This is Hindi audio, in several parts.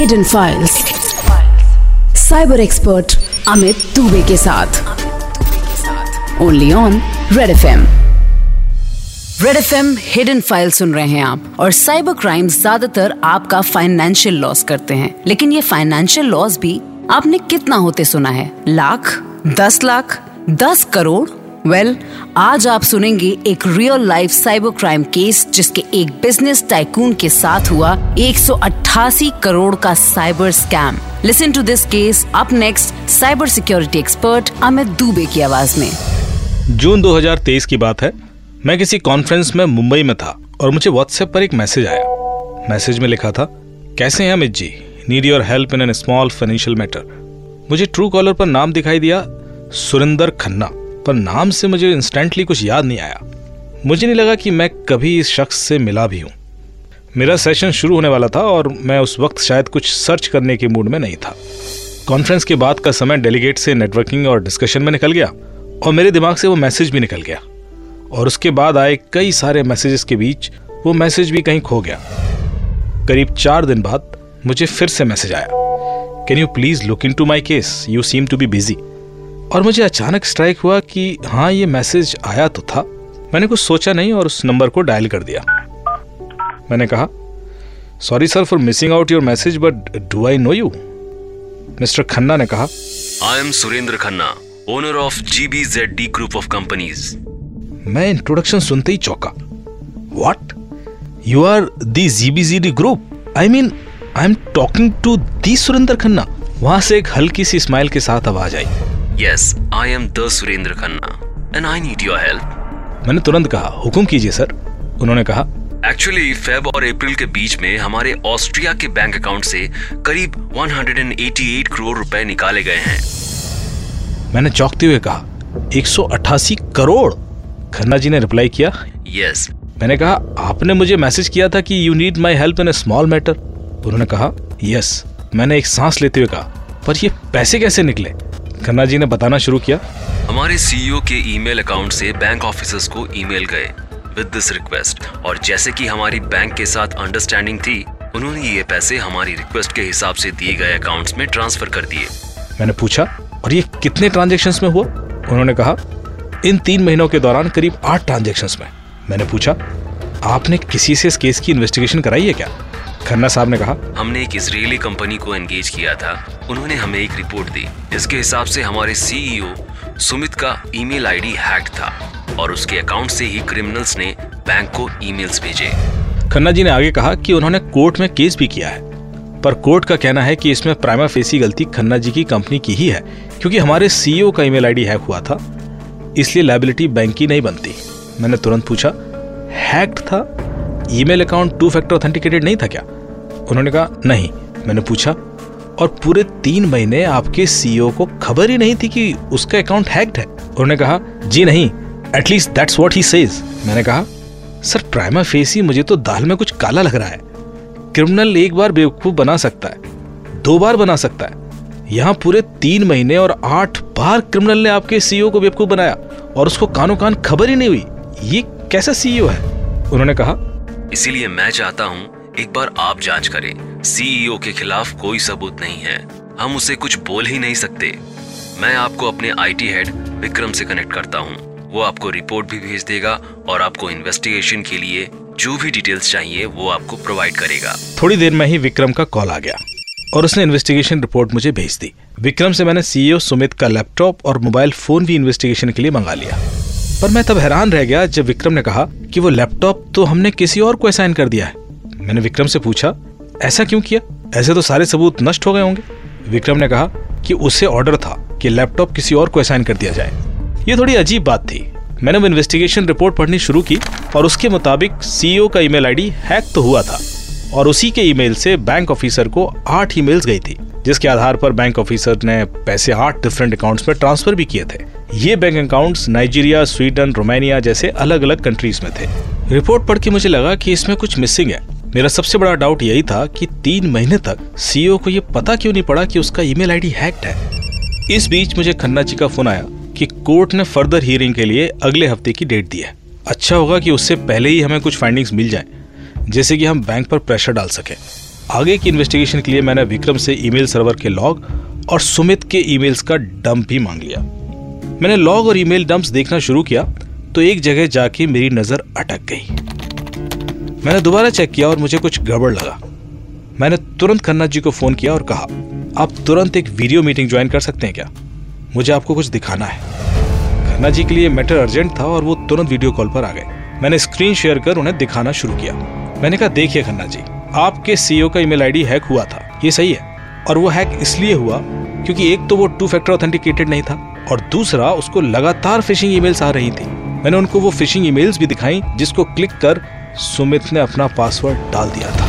Hidden files cyber expert Amit Dubey के साथ. Only on red F M red F M hidden file सुन रहे हैं आप और साइबर क्राइम ज़्यादातर आपका फाइनेंशियल लॉस करते हैं। लेकिन ये फाइनेंशियल लॉस भी आपने कितना होते सुना है? लाख, दस लाख, दस करोड़ वेल well, आज आप सुनेंगे एक real life cyber crime case जिसके एक बिज़नेस टाइकून के साथ हुआ 188 करोड़ का cyber scam listen to this case up next cyber security expert Amit Dubey की आवाज़ में. जून 2023 की बात है। मैं किसी कॉन्फ्रेंस में मुंबई में था और मुझे व्हाट्सएप पर एक मैसेज आया। मैसेज में लिखा था कैसे हैं Amit ji? Need your help in an small financial matter मुझे ट्रू कॉलर पर नाम दिखाई दिया सुरेंदर खन्ना। पर नाम से मुझे इंस्टेंटली कुछ याद नहीं आया। मुझे नहीं लगा कि मैं कभी इस शख्स से मिला भी हूँ। मेरा सेशन शुरू होने वाला था और मैं उस वक्त शायद कुछ सर्च करने के मूड में नहीं था। कॉन्फ्रेंस के बाद का समय डेलीगेट से नेटवर्किंग और डिस्कशन में निकल गया और मेरे दिमाग से वो मैसेज भी निकल गया। और उसके बाद आए कई सारे मैसेजेस के बीच वो मैसेज भी कहीं खो गया। करीब चार दिन बाद मुझे फिर से मैसेज आया। Can you please look into my case you seem to be busy और मुझे अचानक स्ट्राइक हुआ कि हाँ ये मैसेज आया तो था। मैंने कुछ सोचा नहीं और उस नंबर को डायल कर दिया। मैंने कहा sorry sir for missing out your message but do I know you mister Khanna ने कहा I am Surendra Khanna owner of D group of companies मैं इंट्रोडक्शन सुनते ही चौका। What you are the जीबीजीडी group I mean I am talking to the Surendra Khanna. वहाँ से एक हल्की सी स्माइल के साथ आवाज़ आई। Yes, I am the Surendra Khanna and I need your help. मैंने तुरंत कहा हुक्म कीजिए सर उन्होंने कहा एक्चुअली फेब और अप्रैल के बीच में हमारे ऑस्ट्रिया के बैंक अकाउंट से करीब 188 करोड़ रुपए निकाले गए हैं मैंने चौंकते हुए कहा 188 करोड़ खन्ना जी ने रिप्लाई किया यस yes. मैंने कहा आपने मुझे मैसेज किया था कि you need my help in a small matter उन्होंने कहा यस yes. मैंने एक सांस लेते हुए कहा पर ये पैसे कैसे निकले खन्ना जी ने बताना शुरू किया। हमारे सीईओ e के ईमेल अकाउंट से बैंक ऑफिसर्स को ईमेल गए विद दिस रिक्वेस्ट और जैसे कि हमारी बैंक के साथ अंडरस्टैंडिंग थी उन्होंने ये पैसे हमारी रिक्वेस्ट के हिसाब से दिए गए अकाउंट्स में ट्रांसफ़र कर दिए। मैंने पूछा और ये कितने ट्रांजेक्शन में हुआ? उन्होंने कहा इन तीन महीनों के दौरान करीब आठ ट्रांजेक्शन में। मैंने पूछा आपने किसी से इस केस की इन्वेस्टिगेशन कराई है क्या? खन्ना साहब ने कहा हमने एक इसराइली कंपनी को एंगेज किया था। उन्होंने हमें एक रिपोर्ट दी। जिसके हिसाब से हमारे सीईओ e सुमित का ईमेल आईडी हैक था और उसके अकाउंट से ही क्रिमिनल्स ने बैंक को ईमेल्स भेजे। खन्ना जी ने आगे कहा कि उन्होंने कोर्ट में केस भी किया है, पर कोर्ट का कहना है कि इसमें प्राइमा फेसी गलती खन्ना जी की कंपनी की ही है, क्योंकि हमारे सीईओ e का ईमेल आईडी हैक हुआ था, इसलिए लाइबिलिटी बैंक की नहीं बनती। मैंने तुरंत पूछा, हैक्ड था? Email account two factor authenticated नहीं था क्या? उन्होंने कहा, नहीं। मैंने पूछा और पूरे तीन महीने आपके सीईओ को खबर ही नहीं थी कि उसका अकाउंट हैक्ड है। उन्होंने कहा, जी नहीं at least that's what he says मैंने कहा, सर प्राइमा फेसी मुझे तो दाल में कुछ काला लग रहा है। क्रिमिनल एक बार बेवकूफ़ बना सकता है, दो बार बना सकता है। यहाँ पूरे तीन महीने और आठ बार क्रिमिनल ने आपके सीईओ को बेवकूफ़ बनाया और उसको कानो कान खबर ही नहीं हुई। ये कैसा सीईओ है? उन्होंने कहा, इसीलिए मैं चाहता हूँ एक बार आप जाँच करें। सीईओ के खिलाफ कोई सबूत नहीं है। हम उसे कुछ बोल ही नहीं सकते। मैं आपको अपने आईटी हेड विक्रम से कनेक्ट करता हूँ। वो आपको रिपोर्ट भी भेज देगा और आपको इन्वेस्टिगेशन के लिए जो भी डिटेल्स चाहिए, वो आपको प्रोवाइड करेगा। थोड़ी देर में ही विक्रम का कॉल आ गया और उसने इन्वेस्टिगेशन रिपोर्ट मुझे भेज दी। विक्रम से मैंने सीईओ सुमित का लैपटॉप और मोबाइल फ़ोन भी इन्वेस्टिगेशन के लिए मंगा लिया। पर मैं तब हैरान रह गया जब विक्रम ने कहा कि वो लैपटॉप तो हमने किसी और को असाइन कर दिया है। मैंने विक्रम से पूछा ऐसा क्यों किया? ऐसे तो सारे सबूत नष्ट हो गए होंगे। विक्रम ने कहा कि उसे ऑर्डर था कि लैपटॉप किसी और को असाइन कर दिया जाए। ये थोड़ी अजीब बात थी। मैंने वो इन्वेस्टिगेशन रिपोर्ट पढ़नी शुरू की और उसके मुताबिक सीईओ का ईमेल आईडी हैक तो हुआ था और उसी के ईमेल से बैंक ऑफिसर को आठ ईमेल्स गई थी, जिसके आधार पर बैंक ऑफिसर ने पैसे आठ डिफरेंट अकाउंट्स में ट्रांसफ़र भी किए थे। ये bank accounts Nigeria Sweden Romania जैसे अलग अलग कंट्रीज़ में थे। रिपोर्ट पढ़ के मुझे लगा कि इसमें कुछ मिसिंग है। मेरा सबसे बड़ा डाउट यही था कि तीन महीने तक सीईओ को यह पता क्यों नहीं पड़ा कि उसका ईमेल आईडी हैक्ड है? इस बीच मुझे खन्ना जी का फ़ोन आया कि कोर्ट ने फर्दर हियरिंग के लिए अगले हफ़्ते की डेट दी है। अच्छा होगा कि उससे पहले ही हमें कुछ फाइंडिंग्स मिल जाए, जैसे कि हम बैंक पर प्रेशर डाल सके। आगे की इन्वेस्टिगेशन के लिए मैंने विक्रम से ईमेल सर्वर के लॉग और सुमित के ईमेल्स का डंप भी मांग लिया। मैंने लॉग और ईमेल डंप्स देखना शुरू किया तो एक जगह जाके मेरी नज़र अटक गई। मैंने दोबारा चेक किया और मुझे कुछ गड़बड़ लगा। मैंने तुरंत खन्ना जी को फ़ोन किया और कहा, आप तुरंत एक वीडियो मीटिंग ज्वाइन कर सकते हैं क्या? मुझे आपको कुछ दिखाना है। खन्ना जी के लिए मैटर अर्जेंट था और वो तुरंत वीडियो कॉल पर आ गए। मैंने स्क्रीन शेयर कर उन्हें दिखाना शुरू किया। मैंने कहा, देखिए खन्ना जी, आपके सीईओ का ईमेल आईडी हैक हुआ था। ये सही है। और वो हैक इसलिए हुआ क्योंकि एक तो वो टू फैक्टर ऑथेंटिकेटेड नहीं था और दूसरा उसको लगातार फिशिंग ईमेल्स आ रही थी। मैंने उनको वो फिशिंग ईमेल्स भी दिखाई जिसको क्लिक कर सुमित ने अपना पासवर्ड डाल दिया था।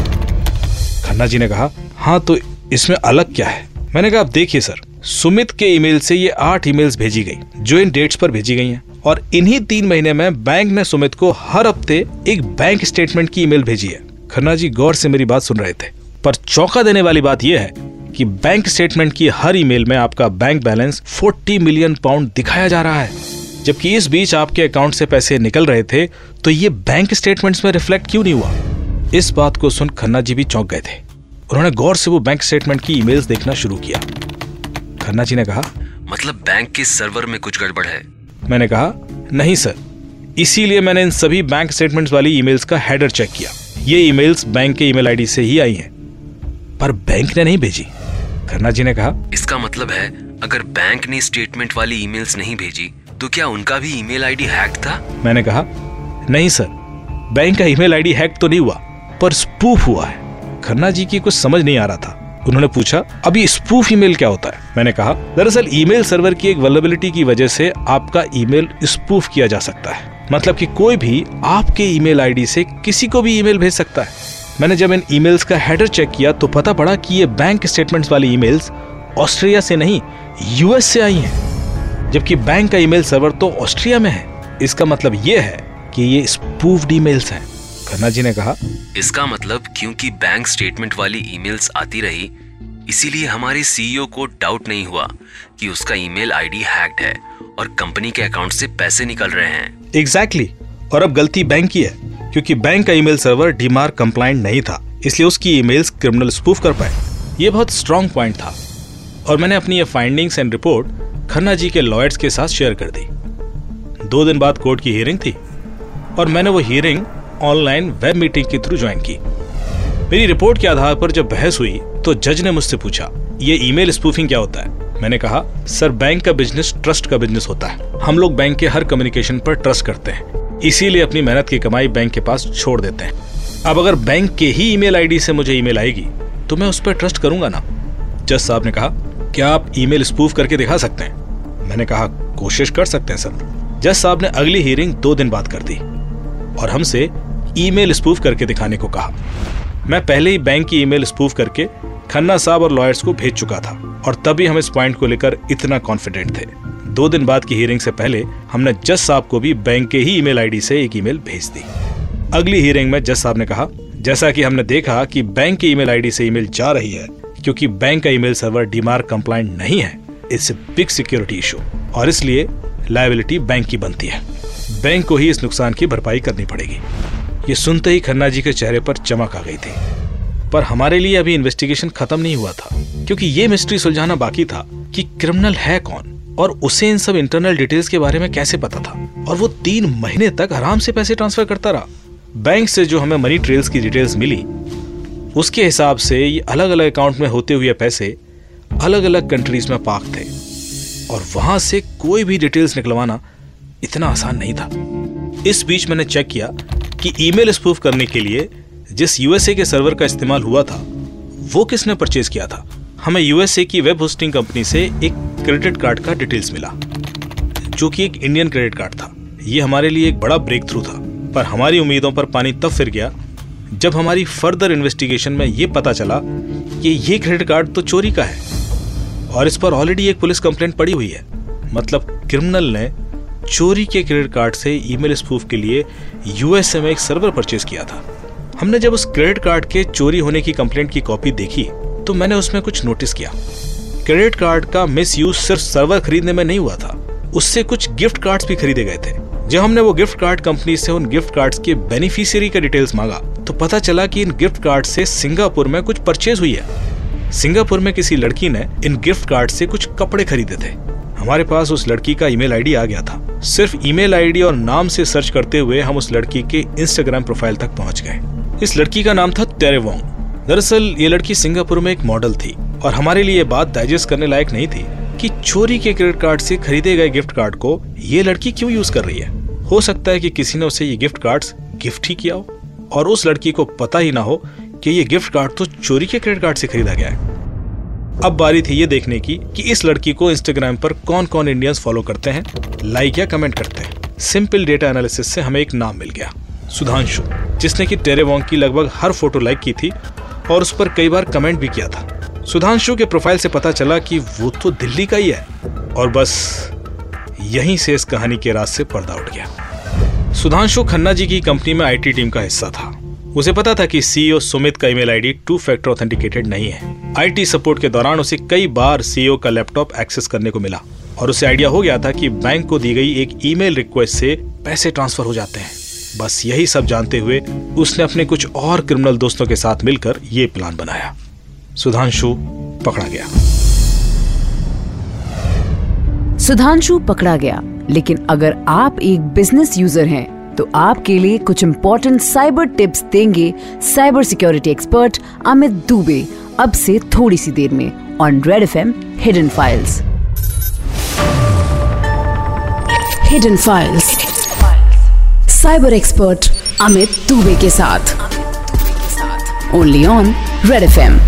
खन्ना जी ने कहा हाँ तो इसमें अलग क्या है? मैंने कहा, आप देखिए सर, सुमित के ईमेल से ये आठ ईमेल्स भेजी गई, जो इन डेट्स पर भेजी गई हैं। और इन्हीं तीन महीने में बैंक ने सुमित को हर हफ़्ते एक बैंक स्टेटमेंट की ईमेल भेजी है। खन्ना जी गौर से मेरी बात सुन रहे थे। पर चौंका देने वाली बात यह है कि बैंक स्टेटमेंट की हर ईमेल में आपका बैंक बैलेंस 40 मिलियन पाउंड दिखाया जा रहा है। जबकि इस बीच आपके अकाउंट से पैसे निकल रहे थे तो ये बैंक स्टेटमेंट्स में रिफ्लेक्ट क्यों नहीं हुआ? इस बात को सुन खन्ना जी भी चौंक गए थे। उन्होंने गौर से वो बैंक स्टेटमेंट की ईमेल्स देखना शुरू किया। खन्ना जी ने कहा मतलब बैंक के सर्वर में कुछ गड़बड़ है? मैंने कहा नहीं सर इसीलिए मैंने इन सभी बैंक स्टेटमेंट्स वाली ईमेल्स का हेडर चेक किया। ये ईमेल्स बैंक के ईमेल आईडी से ही आई हैं। पर बैंक ने नहीं भेजी। खन्ना जी ने कहा इसका मतलब है अगर बैंक ने स्टेटमेंट वाली ईमेल्स नहीं भेजी तो क्या उनका भी ईमेल आईडी हैक था? मैंने कहा, नहीं सर, बैंक का ईमेल आईडी हैक तो नहीं हुआ, पर स्पूफ हुआ है। खन्ना जी की कुछ समझ नहीं आ रहा था। उन्होंने पूछा, अभी स्पूफ ईमेल क्या होता है? मैंने कहा, दरअसल ईमेल सर्वर की एक वल्नरेबिलिटी की वजह से आपका ईमेल स्पूफ किया जा सकता है। मतलब कि कोई भी आपके ईमेल आईडी से किसी को भी ईमेल भेज सकता है। मैंने जब इन ईमेल्स का हेडर चेक किया तो पता पड़ा कि ये बैंक स्टेटमेंट्स वाली ईमेल्स ऑस्ट्रेलिया से नहीं, यूएस से आई हैं। जबकि बैंक का ईमेल सर्वर तो ऑस्ट्रिया में है। इसका मतलब ये है कि ये स्पूफ्ड ईमेल्स हैं। खन्ना जी ने कहा इसका मतलब क्योंकि बैंक स्टेटमेंट वाली ईमेल्स आती रही इसीलिए हमारे सीईओ को डाउट नहीं हुआ कि उसका ईमेल आईडी हैक्ड है और कंपनी के अकाउंट से पैसे निकल रहे हैं। Exactly exactly. और अब गलती बैंक की है क्योंकि बैंक का ईमेल सर्वर डीमार कंप्लाइंट नहीं था इसलिए उसकी ईमेल्स क्रिमिनल स्पूफ कर पाए। ये बहुत स्ट्रॉन्ग पॉइंट था। और मैंने अपनी ये findings and report Khanna ji के लॉयर्स के साथ शेयर कर दी। दो दिन बाद कोर्ट की हियरिंग थी, और मैंने वो हियरिंग ऑनलाइन वेब मीटिंग के थ्रू ज्वाइन की। मेरी रिपोर्ट के आधार पर जब बहस हुई तो जज ने मुझसे पूछा, ये ईमेल स्पूफिंग क्या होता है? मैंने कहा, सर बैंक का बिज़नेस ट्रस्ट का बिज़नेस होता है। हम लोग बैंक के हर कम्युनिकेशन पर ट्रस्ट करते हैं। इसीलिए अपनी मेहनत की कमाई बैंक के पास छोड़ देते हैं। अब अगर बैंक के ही ईमेल आईडी से मुझे ईमेल आएगी तो मैं उस पर ट्रस्ट करूँगा ना? जज साहब ने कहा क्या आप ईमेल स्पूफ करके दिखा सकते हैं? मैंने कहा, कोशिश कर सकते हैं, सर। जज साहब ने अगली हियरिंग दो दिन बाद कर दी और हमसे ईमेल स्पूफ करके दिखाने को कहा। मैं पहले ही बैंक की ईमेल स्पूफ करके खन्ना साहब और लॉयर्स को भेज चुका था और तभी हम इस पॉइंट को लेकर इतना कॉन्फिडेंट थे। दो दिन बाद की हियरिंग से पहले हमने जज साहब को भी बैंक के ही ईमेल आईडी से एक ईमेल भेज दी। अगली हियरिंग में जज साहब ने कहा, जैसा कि हमने देखा कि बैंक की ईमेल आईडी से ईमेल जा रही है क्योंकि बैंक का ईमेल सर्वर डीमार्क कंप्लाइंट नहीं है it's a big security issue, और इसलिए लाइबिलिटी बैंक की बनती है। बैंक को ही इस नुकसान की भरपाई करनी पड़ेगी। ये सुनते ही खन्ना जी के चेहरे पर चमक आ गई थी। पर हमारे लिए अभी इन्वेस्टिगेशन खत्म नहीं हुआ था, क्योंकि ये मिस्ट्री सुलझाना बाकी था कि क्रिमिनल है कौन, और उसे इन सब इंटरनल डिटेल्स के बारे में कैसे पता था, और वो तीन महीने तक आराम से पैसे ट्रांसफ़र करता रहा। बैंक से जो हमें मनी ट्रेल्स की डिटेल्स मिली उसके हिसाब से ये अलग अलग अकाउंट में होते हुए पैसे अलग अलग कंट्रीज़ में पाक थे। और वहाँ से कोई भी डिटेल्स निकलवाना इतना आसान नहीं था। इस बीच मैंने चेक किया कि ईमेल स्पूफ करने के लिए जिस यूएसए के सर्वर का इस्तेमाल हुआ था, वो किसने परचेज किया था? हमें यूएसए की वेब होस्टिंग कंपनी से एक क्रेडिट कार्ड का डिटेल्स मिला, जो कि एक इंडियन क्रेडिट कार्ड था। ये हमारे लिए एक बड़ा ब्रेक थ्रू था, पर हमारी उम्मीदों पर पानी तब फिर गया जब हमारी फर्दर इन्वेस्टिगेशन में ये पता चला कि ये क्रेडिट कार्ड तो चोरी का है और इस पर ऑलरेडी एक पुलिस कंप्लेंट पड़ी हुई है। मतलब क्रिमिनल ने चोरी के क्रेडिट कार्ड से ईमेल स्पूफ के लिए यूएसए में एक सर्वर परचेज किया था। हमने जब उस क्रेडिट कार्ड के चोरी होने की कंप्लेंट की कॉपी देखी तो मैंने उसमें कुछ नोटिस किया। क्रेडिट कार्ड का मिस यूज़ सिर्फ़ सर्वर खरीदने में नहीं हुआ था, उससे कुछ गिफ्ट कार्ड्स भी खरीदे गए थे। जब हमने वो गिफ्ट कार्ड कंपनी से उन गिफ्ट कार्ड्स के बेनिफिशियरी का डिटेल्स मांगा तो पता चला कि इन गिफ्ट कार्ड से सिंगापुर में कुछ परचेज हुई है। सिंगापुर में किसी लड़की ने इन गिफ्ट कार्ड से कुछ कपड़े खरीदे थे। हमारे पास उस लड़की का ईमेल आईडी आ गया था। सिर्फ़ ईमेल आईडी और नाम से सर्च करते हुए हम उस लड़की के इंस्टाग्राम प्रोफ़ाइल तक पहुँच गए। इस लड़की का नाम था तेरेवोंग दरअसल, ये लड़की सिंगापुर में एक मॉडल थी और हमारे लिए बात डाइजेस्ट करने लायक नहीं थी कि चोरी के क्रेडिट कार्ड से खरीदे गए गिफ्ट कार्ड को ये लड़की क्यों यूज़ कर रही है। हो सकता है कि किसी ने उसे ये गिफ्ट कार्ड्स गिफ्ट ही किया हो। और उस लड़की को पता ही ना हो कि ये गिफ्ट कार्ड तो चोरी के क्रेडिट कार्ड से खरीदा गया है। अब बारी थी ये देखने की कि इस लड़की को इंस्टाग्राम पर कौन कौन इंडियंस फॉलो करते हैं लाइक या कमेंट करते हैं। सिंपल डेटा एनालिसिस से हमें एक नाम मिल गया, सुधांशु, जिसने की टेरेवोंग की लगभग हर फ़ोटो लाइक की थी और उस पर कई बार कमेंट भी किया था। सुधांशु के प्रोफ़ाइल से पता चला कि वो तो दिल्ली का ही है और बस यहीं से इस कहानी के से पर्दा उठ गया। सुधांशु खन्ना जी की कंपनी में आईटी टीम का हिस्सा था। उसे पता था कि सीईओ सुमित का email ID two factor authenticated नहीं है। आईटी सपोर्ट के दौरान उसे कई बार सीईओ का लैपटॉप एक्सेस करने को मिला और उसे आइडिया हो गया था कि बैंक को दी गई एक ईमेल रिक्वेस्ट से पैसे ट्रांसफ़र हो जाते हैं। बस यही सब जानते हुए उसने अपने कुछ और क्रिमिनल दोस्तों के साथ मिलकर ये प्लान बनाया। सुधांशु पकड़ा गया। सुधांशु पकड़ा गया। लेकिन अगर आप एक बिज़नेस यूज़र हैं तो आपके लिए कुछ इंपॉर्टेंट साइबर टिप्स देंगे cyber security expert Amit Dubey अब से थोड़ी सी देर में on Red F M hidden files hidden files cyber expert Amit Dubey के साथ। Only on Red F M